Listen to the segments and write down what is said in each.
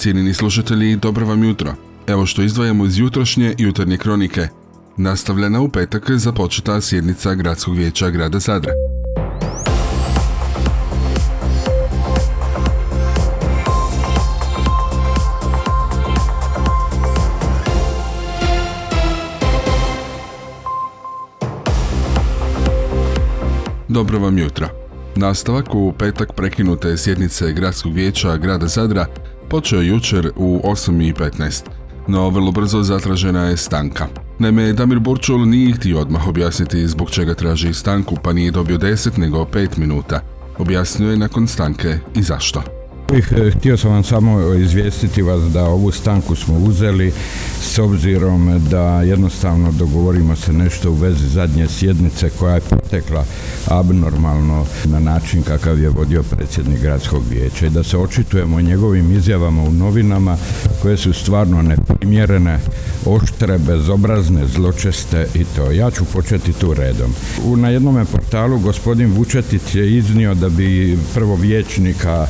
Cijenini slušatelji, dobro vam jutro. Evo što izdvajamo iz jutrošnje jutarnje kronike. Nastavljena u petak započeta sjednica Gradskog vijeća grada Zadra. Dobro vam jutro. Nastavak u petak prekinute sjednice Gradskog vijeća grada Zadra počeo jučer u 8.15, no vrlo brzo zatražena je stanka. Naime, Damir Burčul nije htio odmah objasniti zbog čega traži stanku, pa nije dobio 10 nego 5 minuta. Objasnio je nakon stanke i zašto. Eh, htio sam vam samo izvijestiti vas da ovu stanku smo uzeli s obzirom da jednostavno dogovorimo se nešto u vezi zadnje sjednice koja je protekla abnormalno na način kakav je vodio predsjednik gradskog vijeća i da se očitujemo o njegovim izjavama u novinama koje su stvarno neprimjerene, oštre, bezobrazne, zločeste i to. Ja ću početi tu redom. U, na jednom portalu gospodin Vučetić je iznio da bi prvo vijećnika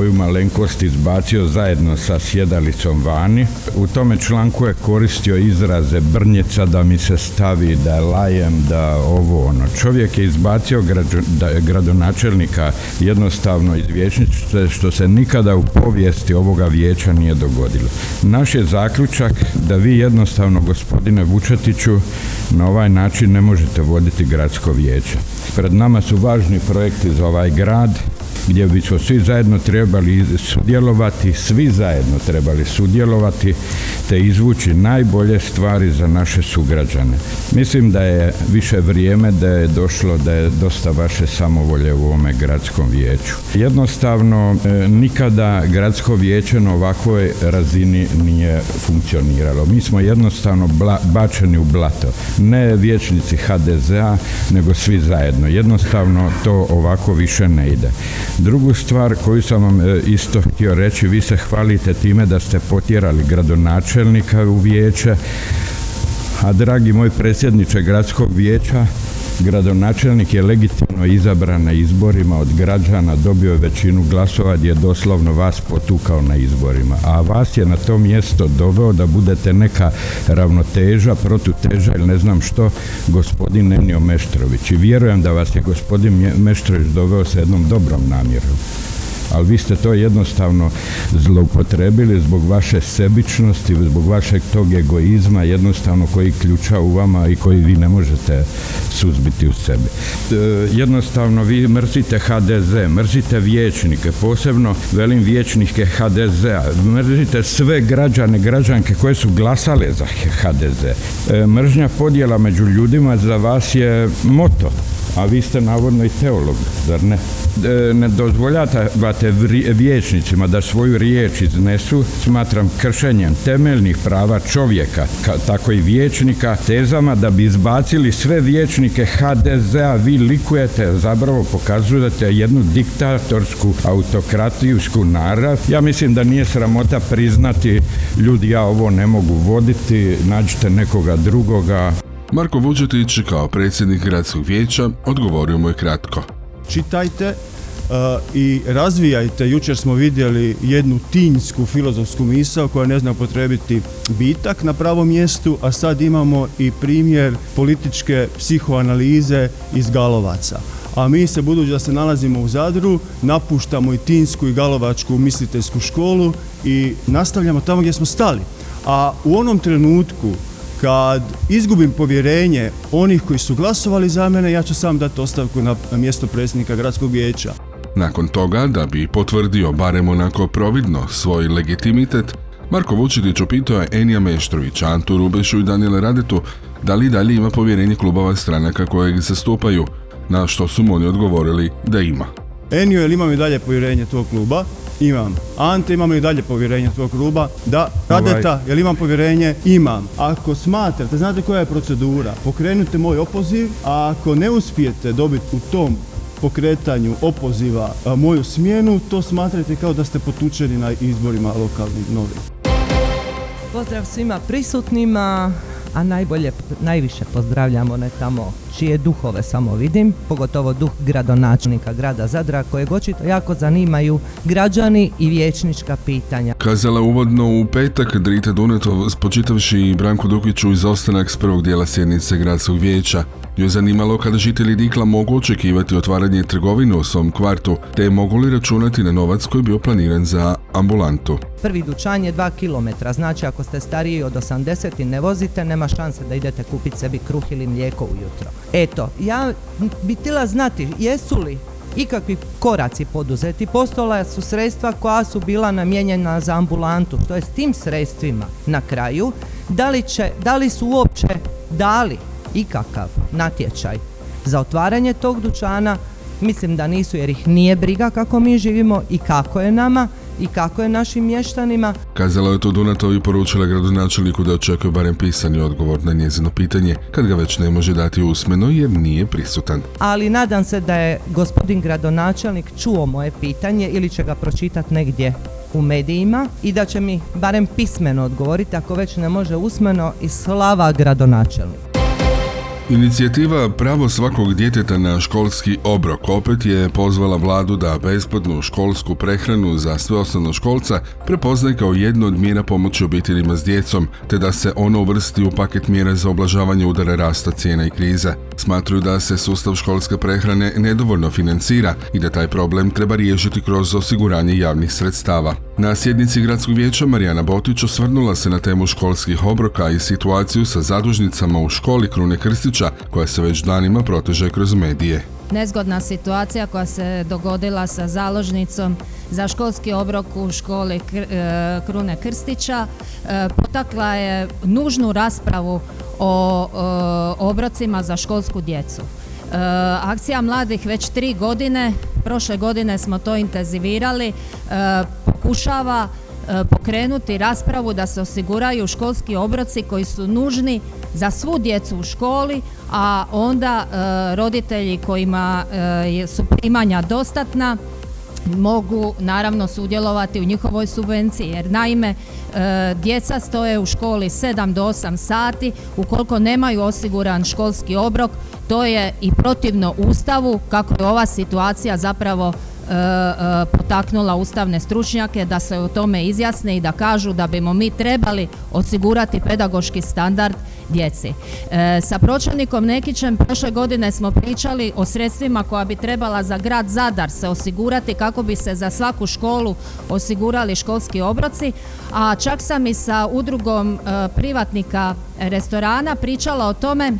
moju malenkost izbacio zajedno sa sjedalicom vani. U tome članku je koristio izraze brnjeca da mi se stavi, da lajem, da ovo ono. Čovjek je izbacio gradonačelnika jednostavno iz vijećnice što se nikada u povijesti ovoga vijeća nije dogodilo. Naš je zaključak da vi jednostavno gospodine Vučetiću na ovaj način ne možete voditi gradsko vijeće. Pred nama su važni projekti za ovaj grad gdje bismo svi zajedno trebali sudjelovati, svi zajedno trebali sudjelovati te izvući najbolje stvari za naše sugrađane. Mislim da je više vrijeme da je došlo da je dosta vaše samovolje u ovome gradskom vijeću. Jednostavno e, nikada gradsko vijeće na ovakvoj razini nije funkcioniralo. Mi smo jednostavno bačeni u blato. Ne vijećnici HDZ-a, nego svi zajedno. Jednostavno to ovako više ne ide. Drugu stvar koju sam vam e, isto htio reći, vi se hvalite time da ste potjerali gradonačelnika u vijeće, a dragi moj predsjedniče gradskog vijeća, gradonačelnik je legitimno izabran na izborima od građana, dobio je većinu glasova gdje je doslovno vas potukao na izborima. A vas je na to mjesto doveo da budete neka ravnoteža, protuteža ili ne znam što, gospodin Nenio Meštrović. I vjerujem da vas je gospodin Meštrović doveo sa jednom dobrom namjerom ali vi ste to jednostavno zloupotrebili zbog vaše sebičnosti, zbog vašeg tog egoizma jednostavno koji ključa u vama i koji vi ne možete suzbiti u sebi. E, jednostavno vi mrzite HDZ, mrzite vijećnike, posebno velim vijećnike HDZ-a, mrzite sve građane, građanke koje su glasale za HDZ. E, mržnja podjela među ljudima za vas je moto a vi ste navodno i teolog, zar ne? E, ne dozvoljavate vijećnicima da svoju riječ iznesu, smatram kršenjem temeljnih prava čovjeka, tako i vijećnika, tezama da bi izbacili sve vijećnike HDZ-a, vi likujete, zapravo pokazujete jednu diktatorsku, autokratijsku narav. Ja mislim da nije sramota priznati ljudi ja ovo ne mogu voditi, nađite nekoga drugoga. Marko Vuđetić kao predsjednik gradskog vijeća odgovorio mu je kratko. Čitajte uh, i razvijajte. Jučer smo vidjeli jednu tinjsku filozofsku misao koja ne zna potrebiti bitak na pravom mjestu, a sad imamo i primjer političke psihoanalize iz Galovaca a mi se budući da se nalazimo u Zadru napuštamo i Tinsku i Galovačku misliteljsku školu i nastavljamo tamo gdje smo stali. A u onom trenutku kad izgubim povjerenje onih koji su glasovali za mene, ja ću sam dati ostavku na mjesto predsjednika gradskog vijeća. Nakon toga, da bi potvrdio barem onako providno svoj legitimitet, Marko Vučitić upitao je Enija Meštrovića, Antu Rubešu i Daniela Radetu da li dalje ima povjerenje klubova stranaka kojeg zastupaju, na što su mu oni odgovorili da ima. Enio, jel imam i dalje povjerenje tvog kluba? Imam. Ante, imamo i dalje povjerenje tvog kluba? Da. Radeta, jel imam povjerenje? Imam. Ako smatrate, znate koja je procedura? Pokrenute moj opoziv, a ako ne uspijete dobiti u tom pokretanju opoziva moju smjenu, to smatrate kao da ste potučeni na izborima lokalnih novih. Pozdrav svima prisutnima a najbolje, najviše pozdravljamo ne tamo čije duhove samo vidim, pogotovo duh gradonačelnika grada Zadra kojeg očito jako zanimaju građani i vječnička pitanja. Kazala uvodno u petak Drita Dunetov spočitavši Branku Dukiću izostanak s prvog dijela sjednice gradskog vijeća. Nju je zanimalo kada žitelji Dikla mogu očekivati otvaranje trgovine u svom kvartu, te mogu li računati na novac koji je bio planiran za ambulantu. Prvi dućan je 2 km, znači ako ste stariji od 80 i ne vozite, nema šanse da idete kupiti sebi kruh ili mlijeko ujutro. Eto, ja bi htjela znati jesu li ikakvi koraci poduzeti. Postojala su sredstva koja su bila namijenjena za ambulantu. Što je s tim sredstvima na kraju? Da li, će, da li su uopće dali ikakav natječaj za otvaranje tog dućana? Mislim da nisu jer ih nije briga kako mi živimo i kako je nama i kako je našim mještanima. Kazala je to Dunatov i poručila gradonačelniku da očekuje barem pisani odgovor na njezino pitanje, kad ga već ne može dati usmeno jer nije prisutan. Ali nadam se da je gospodin gradonačelnik čuo moje pitanje ili će ga pročitati negdje u medijima i da će mi barem pismeno odgovoriti ako već ne može usmeno i slava gradonačelnik. Inicijativa Pravo svakog djeteta na školski obrok opet je pozvala vladu da besplatnu školsku prehranu za sve osnovnoškolca prepoznaje kao jednu od mjera pomoći obiteljima s djecom, te da se ono uvrsti u paket mjera za oblažavanje udara rasta cijena i krize. Smatruju da se sustav školske prehrane nedovoljno financira i da taj problem treba riješiti kroz osiguranje javnih sredstava. Na sjednici gradskog vijeća Marijana Botić osvrnula se na temu školskih obroka i situaciju sa zadužnicama u školi Krune Krstića koja se već danima proteže kroz medije. Nezgodna situacija koja se dogodila sa založnicom za školski obrok u školi e, Krune Krstića e, potakla je nužnu raspravu o obrocima za školsku djecu. E, akcija mladih već tri godine, prošle godine smo to intenzivirali, pokušava pokrenuti raspravu da se osiguraju školski obroci koji su nužni za svu djecu u školi, a onda roditelji kojima su primanja dostatna mogu naravno sudjelovati u njihovoj subvenciji. Jer naime e, djeca stoje u školi 7 do 8 sati. Ukoliko nemaju osiguran školski obrok to je i protivno ustavu kako je ova situacija zapravo potaknula ustavne stručnjake da se o tome izjasne i da kažu da bimo mi trebali osigurati pedagoški standard djeci. E, sa pročelnikom Nekićem prošle godine smo pričali o sredstvima koja bi trebala za grad Zadar se osigurati kako bi se za svaku školu osigurali školski obroci, a čak sam i sa udrugom privatnika restorana pričala o tome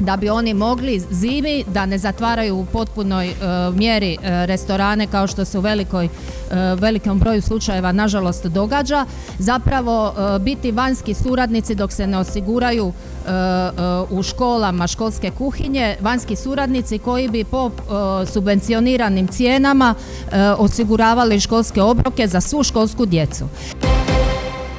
da bi oni mogli zimi da ne zatvaraju u potpunoj e, mjeri e, restorane kao što se u velikoj, uh, velikom broju slučajeva nažalost događa zapravo biti vanjski suradnici dok se ne osiguraju u školama školske kuhinje vanjski suradnici koji bi po subvencioniranim cijenama osiguravali školske obroke za svu školsku djecu.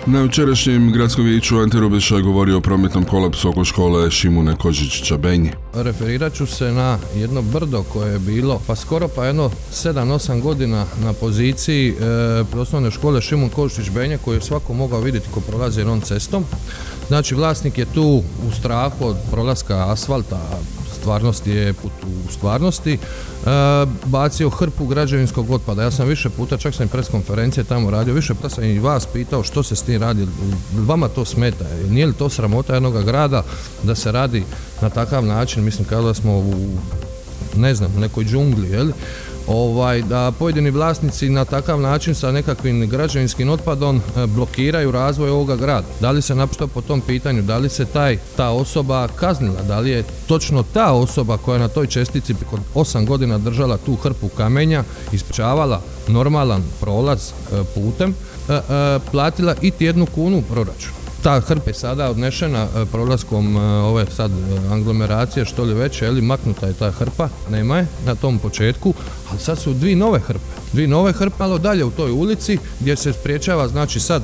Na jučerašnjem gradskom vijeću Ante Rubeša je govorio o prometnom kolapsu oko škole Šimune Kožić-Čabenji. Referirat ću se na jedno brdo koje je bilo, pa skoro pa jedno 7-8 godina na poziciji e, osnovne škole Šimun Kožić-Benje koju je svako mogao vidjeti ko prolazi jednom cestom. Znači vlasnik je tu u strahu od prolaska asfalta, stvarnosti je put u stvarnosti, e, bacio hrpu građevinskog otpada. Ja sam više puta, čak sam i preskonferencije tamo radio, više puta sam i vas pitao što se s tim radi, vama to smeta, nije li to sramota jednog grada da se radi na takav način, mislim kao da smo u ne znam, nekoj džungli, jel? Ovaj, da pojedini vlasnici na takav način sa nekakvim građevinskim otpadom e, blokiraju razvoj ovoga grada. Da li se naprosto po tom pitanju, da li se taj, ta osoba kaznila, da li je točno ta osoba koja je na toj čestici kod 8 godina držala tu hrpu kamenja, ispričavala normalan prolaz e, putem, e, platila i jednu kunu u proračun ta je sada odnešena e, prolaskom e, ove sad e, aglomeracije što li već, ili maknuta je ta hrpa, nema je na tom početku, ali sad su dvi nove hrpe. Dvi nove hrpe, malo dalje u toj ulici gdje se spriječava znači sad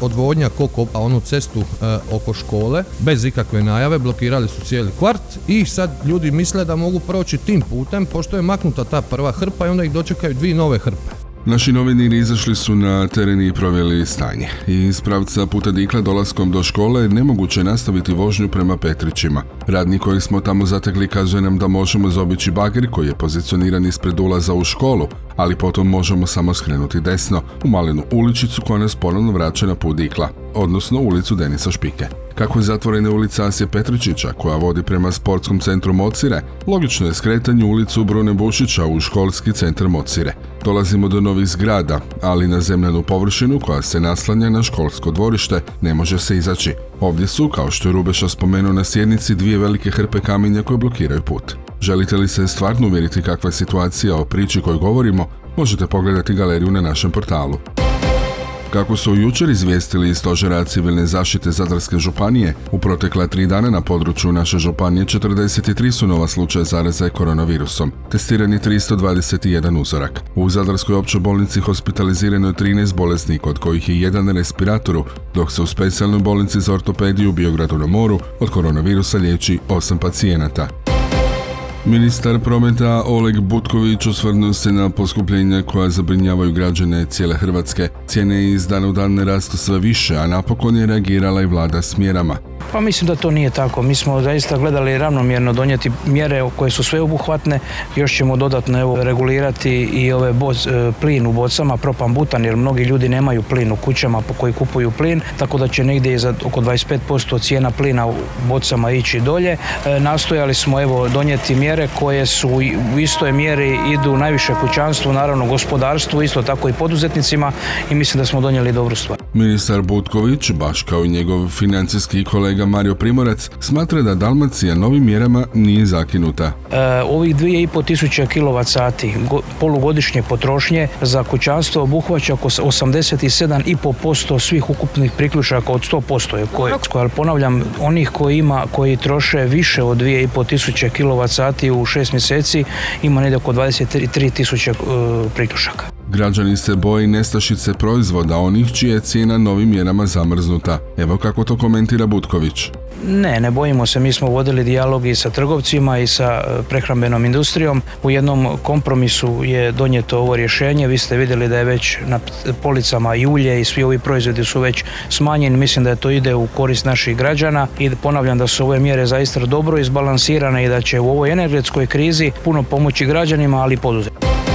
odvodnja ko kopa onu cestu oko škole, bez ikakve najave, blokirali su cijeli kvart i sad ljudi misle da mogu proći tim putem pošto je maknuta ta prva hrpa i onda ih dočekaju dvi nove hrpe. Naši novinari izašli su na teren i provjeli stanje. Iz pravca puta Dikla dolaskom do škole nemoguće nastaviti vožnju prema Petrićima. Radnik kojeg smo tamo zatekli kazuje nam da možemo zobići bager koji je pozicioniran ispred ulaza u školu, ali potom možemo samo skrenuti desno u malenu uličicu koja nas ponovno vraća na put Dikla, odnosno ulicu Denisa Špike. Kako je zatvorena ulica Asije Petričića koja vodi prema sportskom centru Mocire, logično je skretanje ulicu Brune Bušića u školski centar Mocire. Dolazimo do novih zgrada, ali na zemljanu površinu koja se naslanja na školsko dvorište ne može se izaći. Ovdje su, kao što je Rubeša spomenuo na sjednici, dvije velike hrpe kamenja koje blokiraju put. Želite li se stvarno uvjeriti kakva je situacija o priči kojoj govorimo, možete pogledati galeriju na našem portalu. Kako su jučer izvijestili iz stožera civilne zaštite Zadarske županije, u protekla tri dana na području naše županije 43 su nova slučaja zaraze koronavirusom, testirani 321 uzorak. U Zadarskoj općoj bolnici hospitalizirano je 13 bolesnika, od kojih je jedan na respiratoru, dok se u specijalnoj bolnici za ortopediju u Biogradu na moru od koronavirusa liječi 8 pacijenata. Ministar prometa Oleg Butković osvrnuo se na poskupljenja koja zabrinjavaju građane cijele Hrvatske. Cijene iz dana u dan rastu sve više, a napokon je reagirala i vlada s mjerama. Pa mislim da to nije tako. Mi smo zaista gledali ravnomjerno donijeti mjere koje su sveobuhvatne. Još ćemo dodatno evo, regulirati i ove boc, e, plin u bocama, propan butan, jer mnogi ljudi nemaju plin u kućama po koji kupuju plin, tako da će negdje za oko 25% cijena plina u bocama ići dolje. E, nastojali smo evo donijeti mjere koje su u istoj mjeri idu najviše kućanstvu, naravno gospodarstvu, isto tako i poduzetnicima i mislim da smo donijeli dobru stvar. Ministar Butković, baš kao i njegov financijski kolega Mario Primorac, smatra da Dalmacija novim mjerama nije zakinuta. E, ovih 2500 tisuće kilovat sati polugodišnje potrošnje za kućanstvo obuhvaća oko 87,5% svih ukupnih priključaka od 100% je koje, ali ponavljam, onih koji ima, koji troše više od 2500 tisuće kilovat sati u šest mjeseci ima negdje oko 23 tisuće e, priključaka. Građani se boje nestašice proizvoda onih čija je cijena novim mjerama zamrznuta. Evo kako to komentira Butković. Ne, ne bojimo se. Mi smo vodili dijalog i sa trgovcima i sa e, prehrambenom industrijom. U jednom kompromisu je donijeto ovo rješenje. Vi ste vidjeli da je već na policama i ulje i svi ovi proizvodi su već smanjeni. Mislim da to ide u korist naših građana i ponavljam da su ove mjere zaista dobro izbalansirane i da će u ovoj energetskoj krizi puno pomoći građanima, ali i poduzetnicima.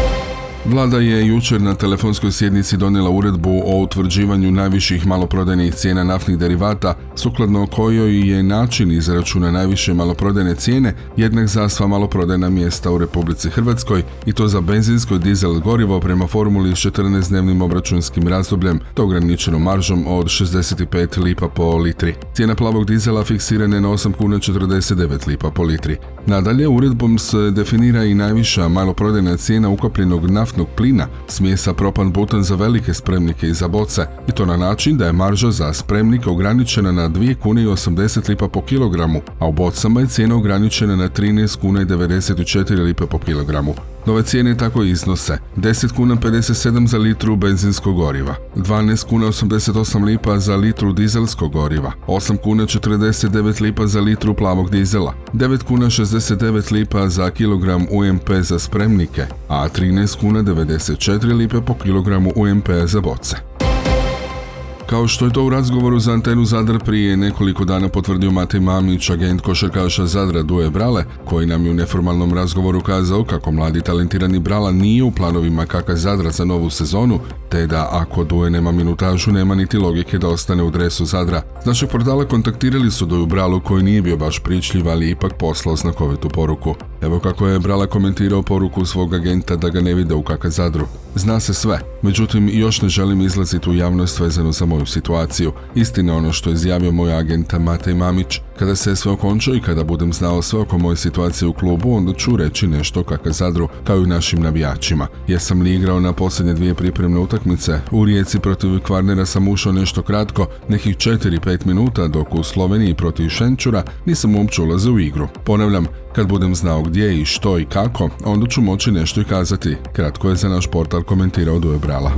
Vlada je jučer na telefonskoj sjednici donijela uredbu o utvrđivanju najviših maloprodajnih cijena naftnih derivata, sukladno kojoj je način izračuna najviše maloprodajne cijene jednak za sva maloprodajna mjesta u Republici Hrvatskoj i to za benzinsko dizel gorivo prema formuli s 14-dnevnim obračunskim razdobljem te ograničenom maržom od 65 lipa po litri. Cijena plavog dizela fiksirana je na 8 kuna 49 lipa po litri. Nadalje, uredbom se definira i najviša maloprodajna cijena ukopljenog naftnog naftnog plina, smjesa propan butan za velike spremnike i za boce, i to na način da je marža za spremnike ograničena na 2 kune i 80 lipa po kilogramu, a u bocama je cijena ograničena na 13 kuna i 94 lipe po kilogramu. Nove cijene tako iznose. 10 kuna 57 za litru benzinskog goriva, 12 kuna 88 lipa za litru dizelskog goriva, 8 kuna 49 lipa za litru plavog dizela, 9 kuna 69 lipa za kilogram UMP za spremnike, a 13 kuna 94 lipe po kilogramu UMP za boce. Kao što je to u razgovoru za antenu Zadar prije nekoliko dana potvrdio Matej Mamić, agent košarkaša Zadra Duje Brale, koji nam je u neformalnom razgovoru kazao kako mladi talentirani Brala nije u planovima kaka Zadra za novu sezonu, te da ako Duje nema minutažu, nema niti logike da ostane u dresu Zadra. Našeg portala kontaktirali su Duju Bralu koji nije bio baš pričljiv, ali ipak poslao znakovitu poruku. Evo kako je Brala komentirao poruku svog agenta da ga ne vide u kaka Zadru. Zna se sve, međutim još ne želim izlaziti u javnost vezano za moju situaciju. Istina ono što je izjavio moj agent Matej Mamić. Kada se sve okonča i kada budem znao sve oko moje situacije u klubu, onda ću reći nešto kaka Zadru, kao i našim navijačima. Jesam li igrao na posljednje dvije pripremne utakmice? U Rijeci protiv Kvarnera sam ušao nešto kratko, nekih 4-5 minuta, dok u Sloveniji protiv Šenčura nisam uopće ulazio u igru. Ponavljam, kad budem znao gdje i što i kako, onda ću moći nešto i kazati. Kratko je za naš portal komentirao Duje Brala.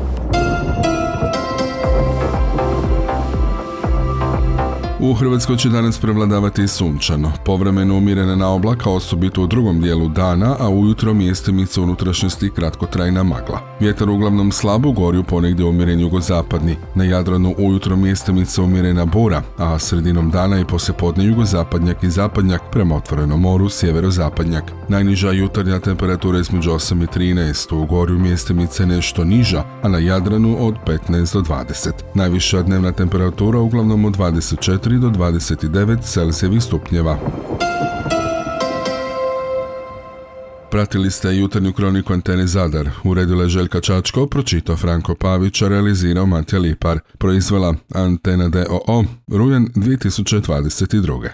U Hrvatskoj će danas prevladavati sunčano, povremeno umirena na oblaka, osobito u drugom dijelu dana, a ujutro mjestimice unutrašnjosti kratkotrajna magla. Vjetar uglavnom slabo gori u ponegdje umjeren jugozapadni. Na Jadranu ujutro mjestimice umjerena bura, a sredinom dana i poslijepodne jugozapadnjak i zapadnjak prema otvorenom moru sjeverozapadnjak. Najniža jutarnja temperatura između 8 i 13, u gorju mjestimice nešto niža, a na Jadranu od 15 do 20. Najviša dnevna temperatura uglavnom od 24 do 29 Celsijevih stupnjeva. Pratili ste jutarnju kroniku Antene Zadar. Uredila je Željka Čačko, pročitao Franko Pavić, realizirao Matija Lipar. Proizvela Antena DOO, rujan 2022.